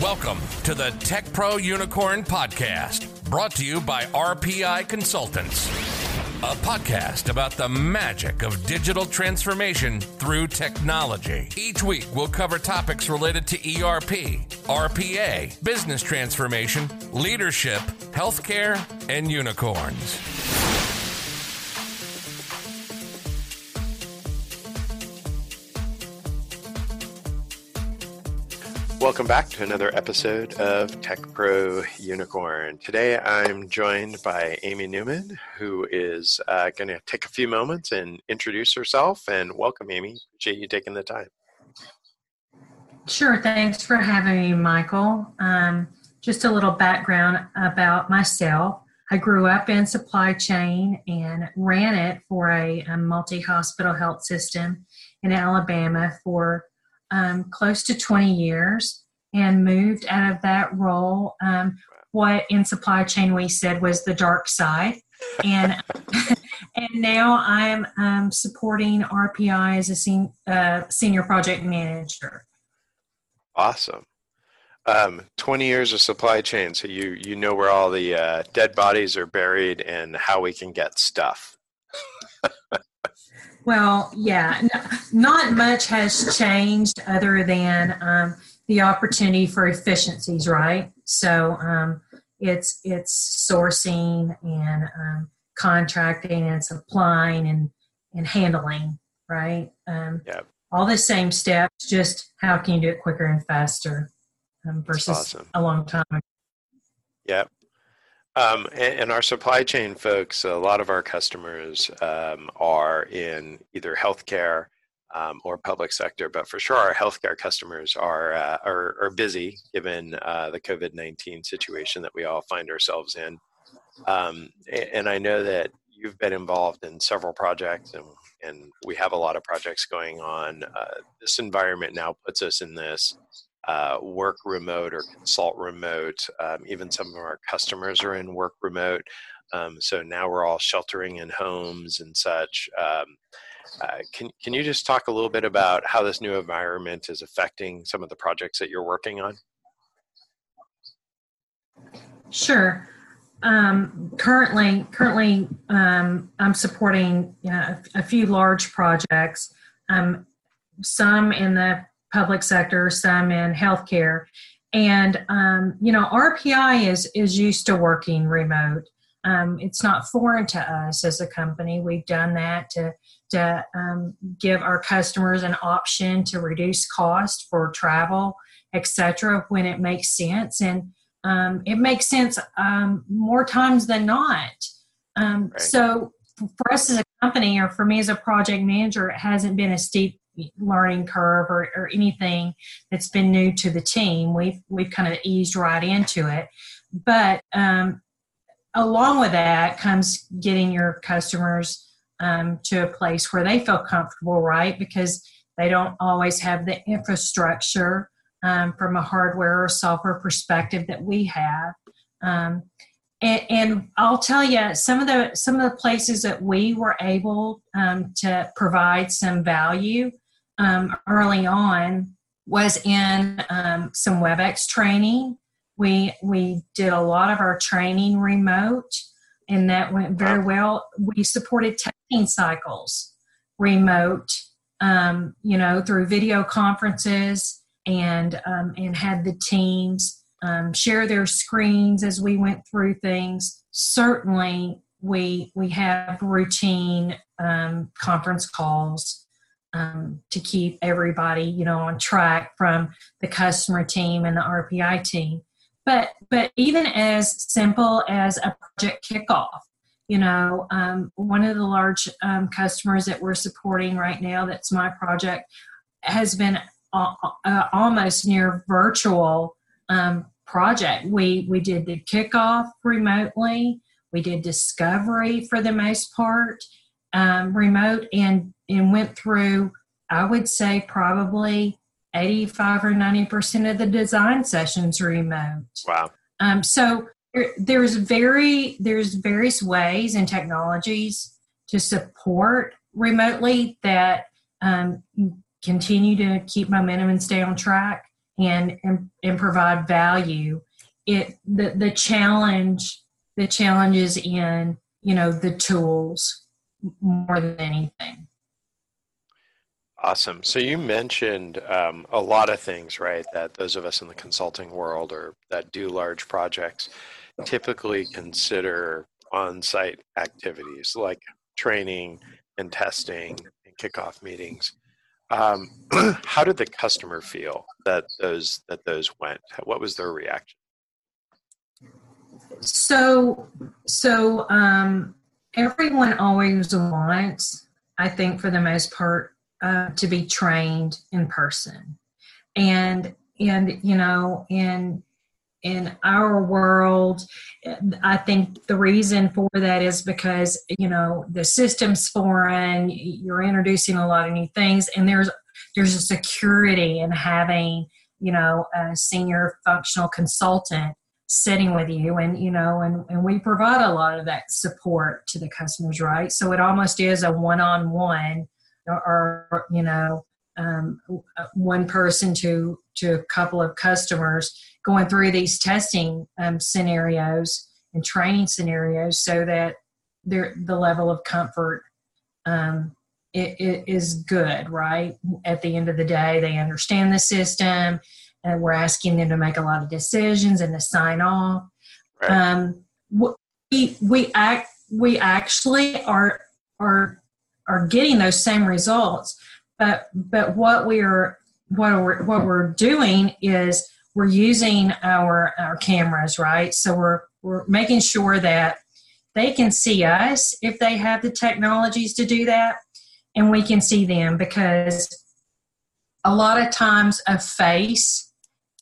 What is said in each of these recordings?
Welcome to the Tech Pro Unicorn Podcast, brought to you by RPI Consultants, a podcast about the magic of digital transformation through technology. Each week, we'll cover topics related to ERP, RPA, business transformation, leadership, healthcare, and unicorns. Welcome back to another episode of Tech Pro Unicorn. Today I'm joined by Amy Newman, who is uh, going to take a few moments and introduce herself. And welcome, Amy. Appreciate you taking the time. Sure. Thanks for having me, Michael. Um, just a little background about myself. I grew up in supply chain and ran it for a, a multi hospital health system in Alabama for um, close to 20 years and moved out of that role. Um, what in supply chain we said was the dark side. And and now I'm um, supporting RPI as a sen- uh, senior project manager. Awesome. Um, 20 years of supply chain, so you you know where all the uh, dead bodies are buried and how we can get stuff. Well, yeah, n- not much has changed other than um, the opportunity for efficiencies, right? So um, it's it's sourcing and um, contracting and supplying and and handling, right? Um, yeah. All the same steps, just how can you do it quicker and faster um, versus awesome. a long time. Yep. Um, and, and, our supply chain folks, a lot of our customers um, are in either healthcare um, or public sector, but for sure our healthcare customers are uh, are, are, busy given uh, the COVID nineteen situation that we all find ourselves in. Um, and I know that you've been involved in several projects, and and we have a lot of projects going on. Uh, this environment now puts us in this uh, work remote or consult remote. Um, even some of our customers are in work remote. Um, so now we're all sheltering in homes and such. Um, uh, can, can you just talk a little bit about how this new environment is affecting some of the projects that you're working on? Sure. Um, currently, currently, um, I'm supporting you know, a, a, few large projects. Um, some in the public sector, some in healthcare. And um, you know, RPI is is used to working remote. Um, it's not foreign to us as a company. We've done that to to um, give our customers an option to reduce cost for travel, etc. When it makes sense, and um, it makes sense um, more times than not. Um, right. So for us as a company, or for me as a project manager, it hasn't been a steep learning curve or, or anything that's been new to the team. We've we've kind of eased right into it, but um, along with that comes getting your customers um, to a place where they feel comfortable, right? Because they don't always have the infrastructure um, from a hardware or software perspective that we have. Um, and, and, I'll tell you some of the some of the places that we were able um, to provide some value um, early on was in um, some WebEx training. We we did a lot of our training remote, and that went very well. We supported testing cycles remote, um, you know, through video conferences, and um, and had the teams um, share their screens as we went through things. Certainly, we we have routine um, conference calls um, to keep everybody, you know, on track from the customer team and the RPI team. But but even as simple as a project kickoff, you know, um, one of the large um, customers that we're supporting right now, that's my project, has been uh, uh, almost near virtual um, project. We we did the kickoff remotely. We did discovery for the most part um, remote and and went through i would say probably 85 or 90 percent of the design sessions remote. Wow. Um, so there, there's very there's various ways and technologies to support remotely that um, continue to keep momentum and stay on track and and, and provide value. It the the challenge the challenge is in you know the tools more than anything. Awesome. So you mentioned um, a lot of things, right? That those of us in the consulting world or that do large projects typically consider on-site activities like training and testing and kickoff meetings. Um, how did the customer feel that those that those went? What was their reaction? So, so um, everyone always wants, I think, for the most part, uh, to be trained in person, and and you know, in in our world, I think the reason for that is because you know the system's foreign. You're introducing a lot of new things, and there's there's a security in having you know a senior functional consultant sitting with you and you know and, and we provide a lot of that support to the customers right? So it almost is a one-on-one or, or you know um, one person to to a couple of customers going through these testing um, scenarios and training scenarios so that the level of comfort um, it, it is good right? At the end of the day they understand the system and we're asking them to make a lot of decisions and to sign off. Right. Um, we we act we actually are are are getting those same results, but but what we are what we're what we're doing is we're using our our cameras right. So we're we're making sure that they can see us if they have the technologies to do that, and we can see them because a lot of times a face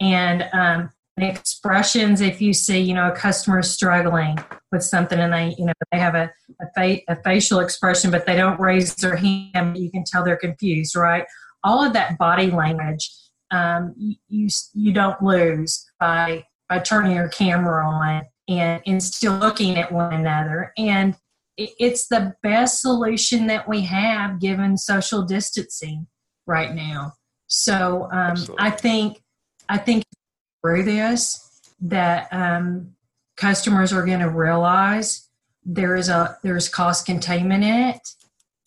and um, expressions if you see you know a customer is struggling with something and they you know they have a, a, fa- a facial expression but they don't raise their hand you can tell they're confused right? All of that body language um, you you don't lose by by turning your camera on and and still looking at one another. And it's the best solution that we have given social distancing right now. So um, i think I think through this that um, customers are going to realize there is a there's cost containment in it,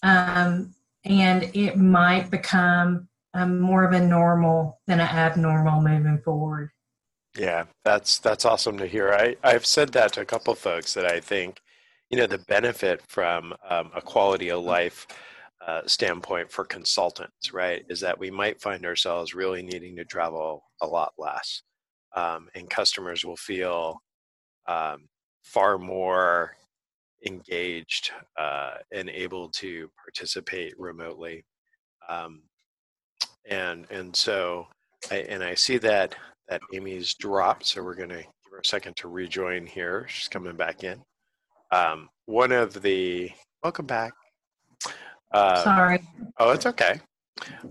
um, and it might become um, more of a normal than an abnormal moving forward. Yeah, that's that's awesome to hear. I I've said that to a couple folks that I think, you know, the benefit from um, a quality of life uh, standpoint for consultants, right, is that we might find ourselves really needing to travel a lot less. Um, and customers will feel um, far more engaged uh, and able to participate remotely. Um, and and so I, and I see that that Amy's dropped, so we're going to give her a second to rejoin here. She's coming back in. Um, one of the welcome back. Uh, Sorry. Oh, it's okay.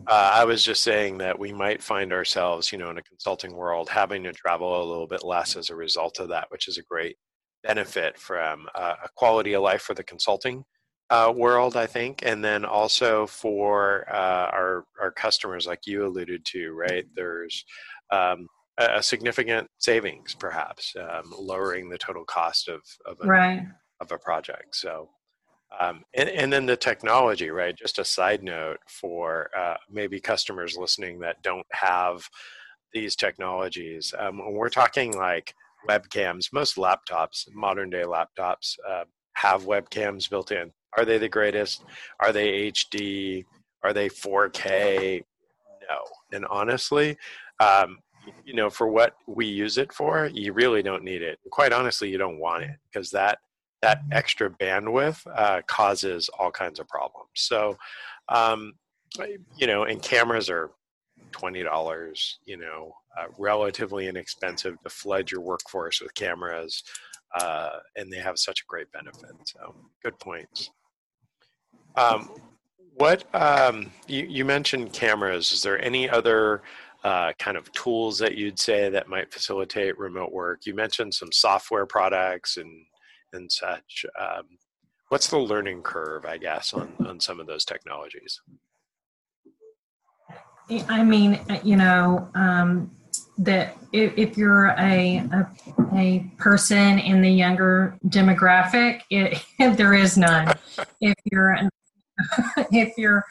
Uh, I was just saying that we might find ourselves, you know, in a consulting world having to travel a little bit less as a result of that, which is a great benefit from uh, a quality of life for the consulting uh, world, I think, and then also for uh, our our customers, like you alluded to, right? There's um, a significant savings, perhaps, um, lowering the total cost of of a, right. of a project. So um, and, and, then the technology, right? Just a side note for uh, maybe customers listening that don't have these technologies. Um, when we're talking like webcams, most laptops, modern day laptops, uh, have webcams built in. Are they the greatest? Are they HD? Are they 4K? No. And honestly, um, you know, for what we use it for, you really don't need it. Quite honestly, you don't want it because that that extra bandwidth uh, causes all kinds of problems. So, um, you know, and cameras are twenty dollars. You know, uh, relatively inexpensive to flood your workforce with cameras, uh, and they have such a great benefit. So, good points. Um, what um, you, you mentioned cameras? Is there any other uh, kind of tools that you'd say that might facilitate remote work? You mentioned some software products and and such. Um, what's the learning curve, I guess, on, on some of those technologies? I mean, you know, um, that if, if you're a, a, a person in the younger demographic, it, there is none. if you're if you're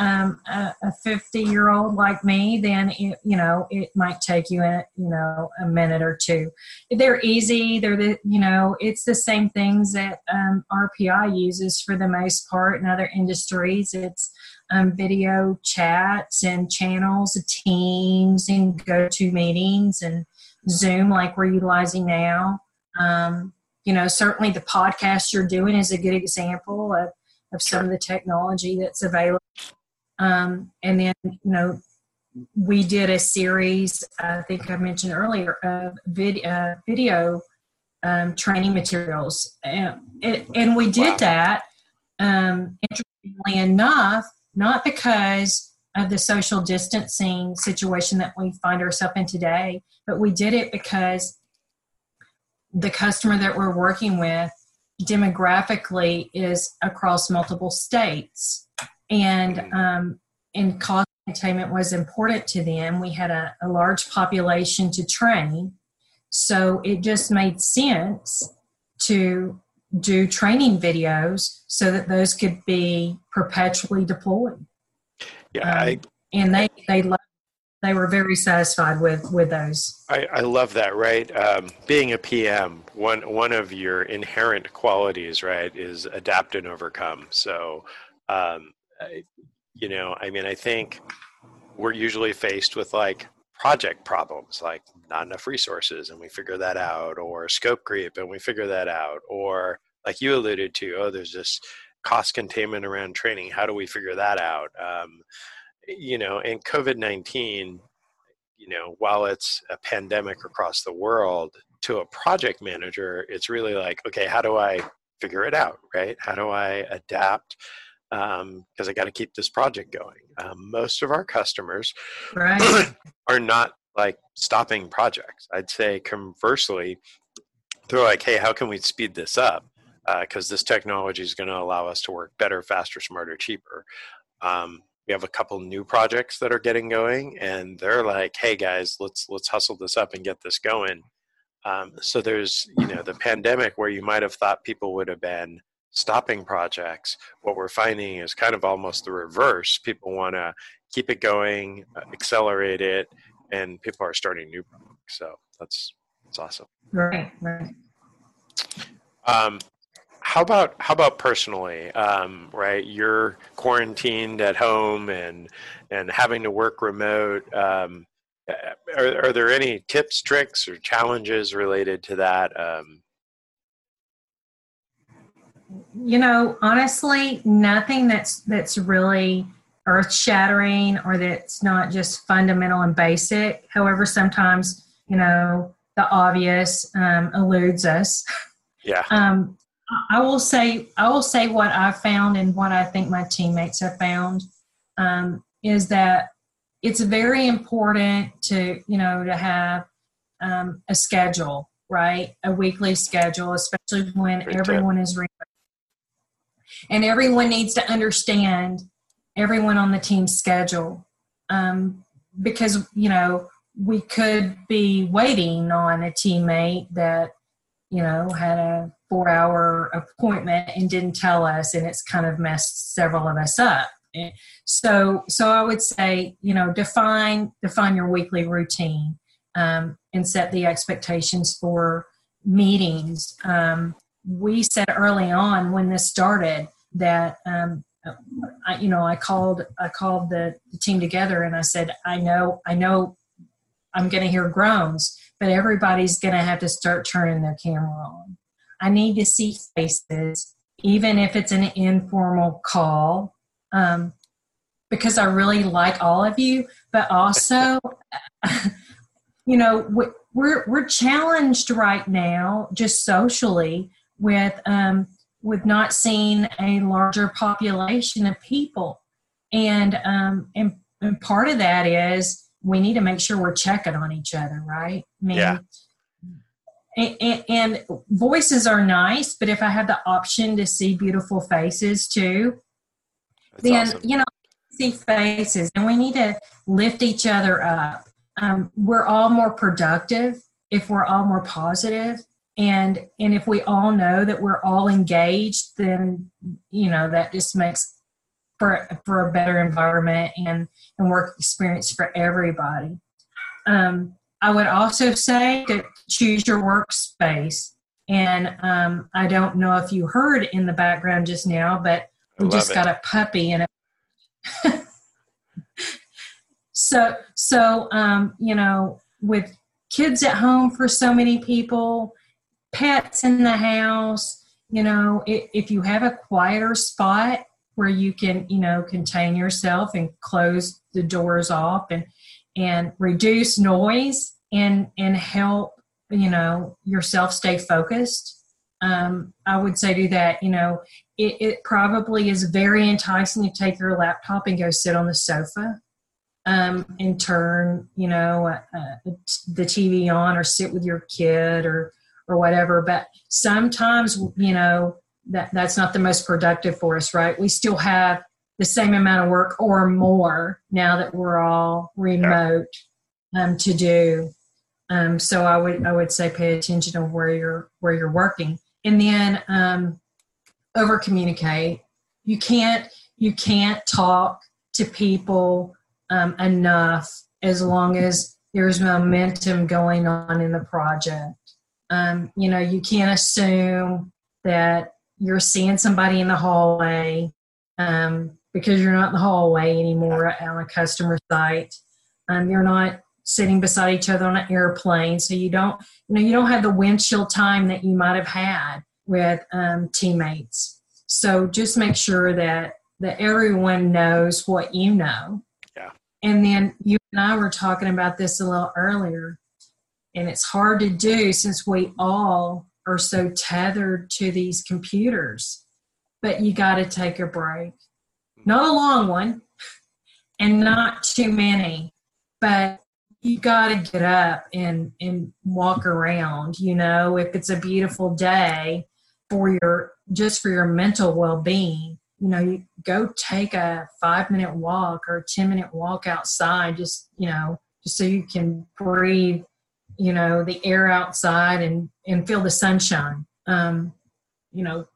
um, a 50 year old like me, then it, you know it might take you a you know a minute or two. They're easy. They're the you know it's the same things that um, RPI uses for the most part in other industries. It's um, video chats and channels, Teams and GoToMeetings and Zoom like we're utilizing now. Um, you know, certainly the podcast you're doing is a good example of, of some of the technology that's available um, and then, you know, we did a series, I think I mentioned earlier, of vid- uh, video um, training materials. And, and we did wow. that, um, interestingly enough, not because of the social distancing situation that we find ourselves in today, but we did it because the customer that we're working with demographically is across multiple states and um, and cost containment was important to them. We had a, a large population to train, so it just made sense to do training videos so that those could be perpetually deployed. Yeah, um, I, and they they loved, they were very satisfied with with those. I, I love that. Right, um, being a PM, one one of your inherent qualities, right, is adapt and overcome. So um, you know, I mean, I think we're usually faced with like project problems, like not enough resources, and we figure that out, or scope creep, and we figure that out, or like you alluded to, oh, there's this cost containment around training. How do we figure that out? Um, you know, and COVID 19, you know, while it's a pandemic across the world, to a project manager, it's really like, okay, how do I figure it out, right? How do I adapt? Because um, I got to keep this project going. Um, most of our customers right. are not like stopping projects. I'd say conversely, they're like, hey, how can we speed this up? Because uh, this technology is going to allow us to work better, faster, smarter, cheaper. Um, we have a couple new projects that are getting going, and they're like, hey guys, let's let's hustle this up and get this going. Um, so there's you know the pandemic where you might have thought people would have been stopping projects, what we're finding is kind of almost the reverse. People want to keep it going, uh, accelerate it, and people are starting new projects. So that's that's awesome. Right, right. Um, how about how about personally? Um, right, you're quarantined at home and and having to work remote. Um, are, are there any tips, tricks, or challenges related to that? Um, you know, honestly, nothing that's that's really earth shattering or that's not just fundamental and basic. However, sometimes you know the obvious um, eludes us. Yeah. Um, I will say I will say what I found and what I think my teammates have found um, is that it's very important to you know to have um, a schedule, right? A weekly schedule, especially when Great everyone is remote and everyone needs to understand everyone on the team's schedule um, because you know we could be waiting on a teammate that you know had a four hour appointment and didn't tell us and it's kind of messed several of us up. So so i would say you know define define your weekly routine um, and set the expectations for meetings um, we said early on when this started that um, I, you know I called I called the, the team together and I said I know I know I'm going to hear groans, but everybody's going to have to start turning their camera on. I need to see faces, even if it's an informal call, um, because I really like all of you. But also, you know, we're we're challenged right now, just socially, with um, with not seeing a larger population of people. And, um, and, and part of that is we need to make sure we're checking on each other, right? I mean, yeah. And, and, voices are nice, but if I have the option to see beautiful faces too, That's then awesome. you know, see faces, and we need to lift each other up. um, we're all more productive if we're all more positive and and if we all know that we're all engaged then you know that just makes for for a better environment and and work experience for everybody um, i would also say to choose your workspace and um, i don't know if you heard in the background just now but we just it. got a puppy and a so so um, you know with kids at home for so many people pets in the house you know if, you have a quieter spot where you can you know contain yourself and close the doors off and and reduce noise and and help you know yourself stay focused um, i would say do that you know it, it probably is very enticing to take your laptop and go sit on the sofa um, and turn you know uh, uh the tv on or sit with your kid or or whatever. But sometimes, you know, that that's not the most productive for us, right? We still have the same amount of work or more now that we're all remote um, to do. Um, so I would I would say pay attention to where you're where you're working, and then um, over communicate. You can't you can't talk to people um, enough as long as there's momentum going on in the project. Um, you know, you can't assume that you're seeing somebody in the hallway um, because you're not in the hallway anymore on a customer site. Um, you're not sitting beside each other on an airplane, so you don't, you know, you don't have the windshield time that you might have had with um, teammates. So just make sure that that everyone knows what you know. Yeah. And then you and I were talking about this a little earlier and it's hard to do since we all are so tethered to these computers. But you got to take a break. Not a long one and not too many, but you got to get up and, and walk around. You know, if it's a beautiful day for your just for your mental well being, you know, you go take a five minute walk or a 10 minute walk outside, just, you know, just so you can breathe you know the air outside and and feel the sunshine. Um, you know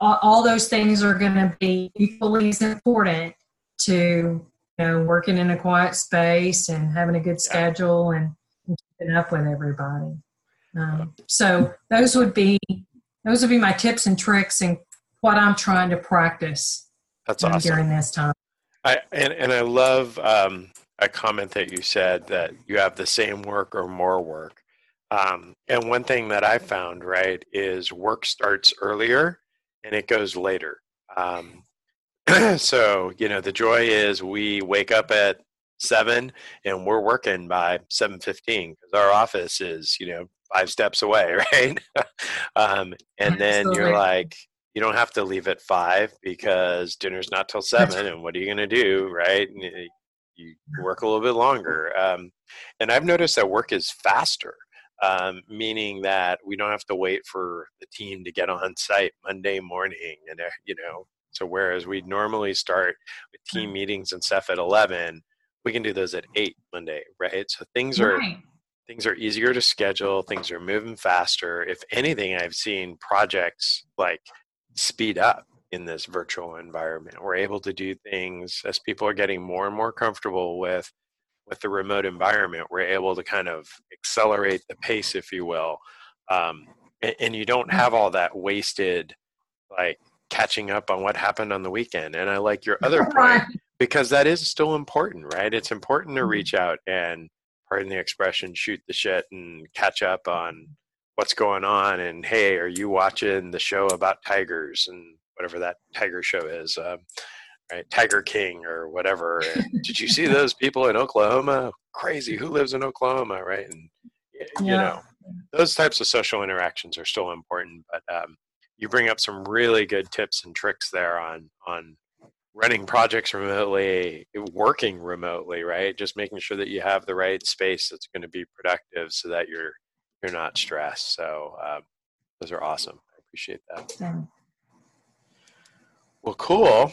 all, all those things are going to be equally as important to you know working in a quiet space and having a good schedule and, and keeping up with everybody. Um, so those would be those would be my tips and tricks and what i'm trying to practice that's awesome during this time. I, and, and I love um, a comment that you said that you have the same work or more work. Um, and one thing that I found, right, is work starts earlier and it goes later. Um, so, you know, the joy is we wake up at seven and we're working by 7.15 because our office is, you know, five steps away, right? um, and then Absolutely. you're like, you don't have to leave at five because dinner's not till seven and what are you going to do right and you work a little bit longer. Um, and I've noticed that work is faster, um, meaning that we don't have to wait for the team to get on site Monday morning. And, uh, you know, so whereas we normally start with team meetings and stuff at 11, we can do those at 8 Monday, right? So things are. Right. Things are easier to schedule. Things are moving faster. If anything, I've seen projects like speed up in this virtual environment. We're able to do things as people are getting more and more comfortable with with the remote environment. We're able to kind of accelerate the pace, if you will, um, and, and you don't have all that wasted like catching up on what happened on the weekend. And I like your other point because that is still important, right? It's important to mm-hmm. reach out and, pardon the expression, shoot the shit and catch up on what's going on. And hey, are you watching the show about tigers? And whatever that tiger show is, um, right? Tiger King or whatever. And did you see those people in Oklahoma? Crazy. Who lives in Oklahoma, right? And you yeah. know, those types of social interactions are still important. But um, you bring up some really good tips and tricks there on on running projects remotely, working remotely, right? Just making sure that you have the right space that's going to be productive, so that you're you're not stressed. So um, those are awesome. I appreciate that. Yeah. Well, cool.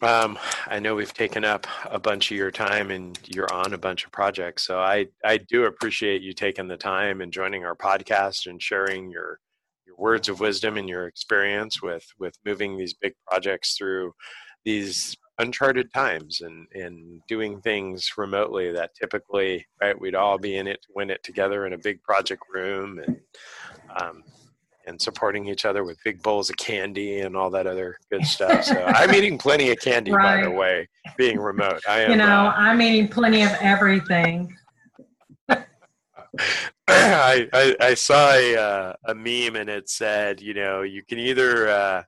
Um, I know we've taken up a bunch of your time and you're on a bunch of projects. So I, I do appreciate you taking the time and joining our podcast and sharing your, your words of wisdom and your experience with, with moving these big projects through these uncharted times and, and doing things remotely that typically, right, we'd all be in it win it together in a big project room and, um, and supporting each other with big bowls of candy and all that other good stuff. So I'm eating plenty of candy, right. by the way, being remote. I am. You know, uh, I'm eating plenty of everything. I, I, I saw a uh, a meme and it said, you know, you can either uh,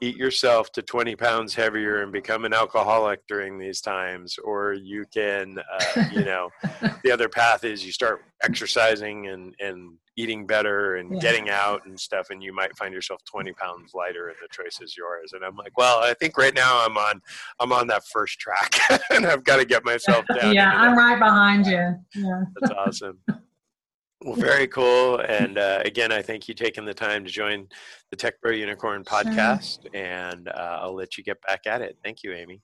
eat yourself to 20 pounds heavier and become an alcoholic during these times or you can uh, you know the other path is you start exercising and and eating better and yeah. getting out and stuff and you might find yourself 20 pounds lighter and the choice is yours and i'm like well i think right now i'm on i'm on that first track and i've got to get myself down yeah i'm right behind you. Yeah. That's awesome well, very cool. And uh, again, I thank you taking the time to join the Tech Pro Unicorn podcast. Sure. And uh, I'll let you get back at it. Thank you, Amy.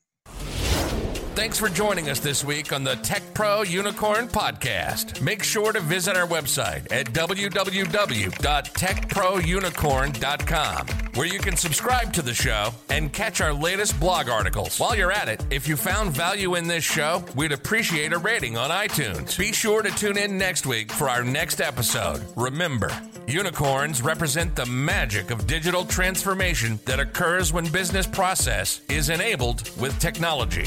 Thanks for joining us this week on the Tech Pro Unicorn Podcast. Make sure to visit our website at www.techprounicorn.com, where you can subscribe to the show and catch our latest blog articles. While you're at it, if you found value in this show, we'd appreciate a rating on iTunes. Be sure to tune in next week for our next episode. Remember, unicorns represent the magic of digital transformation that occurs when business process is enabled with technology.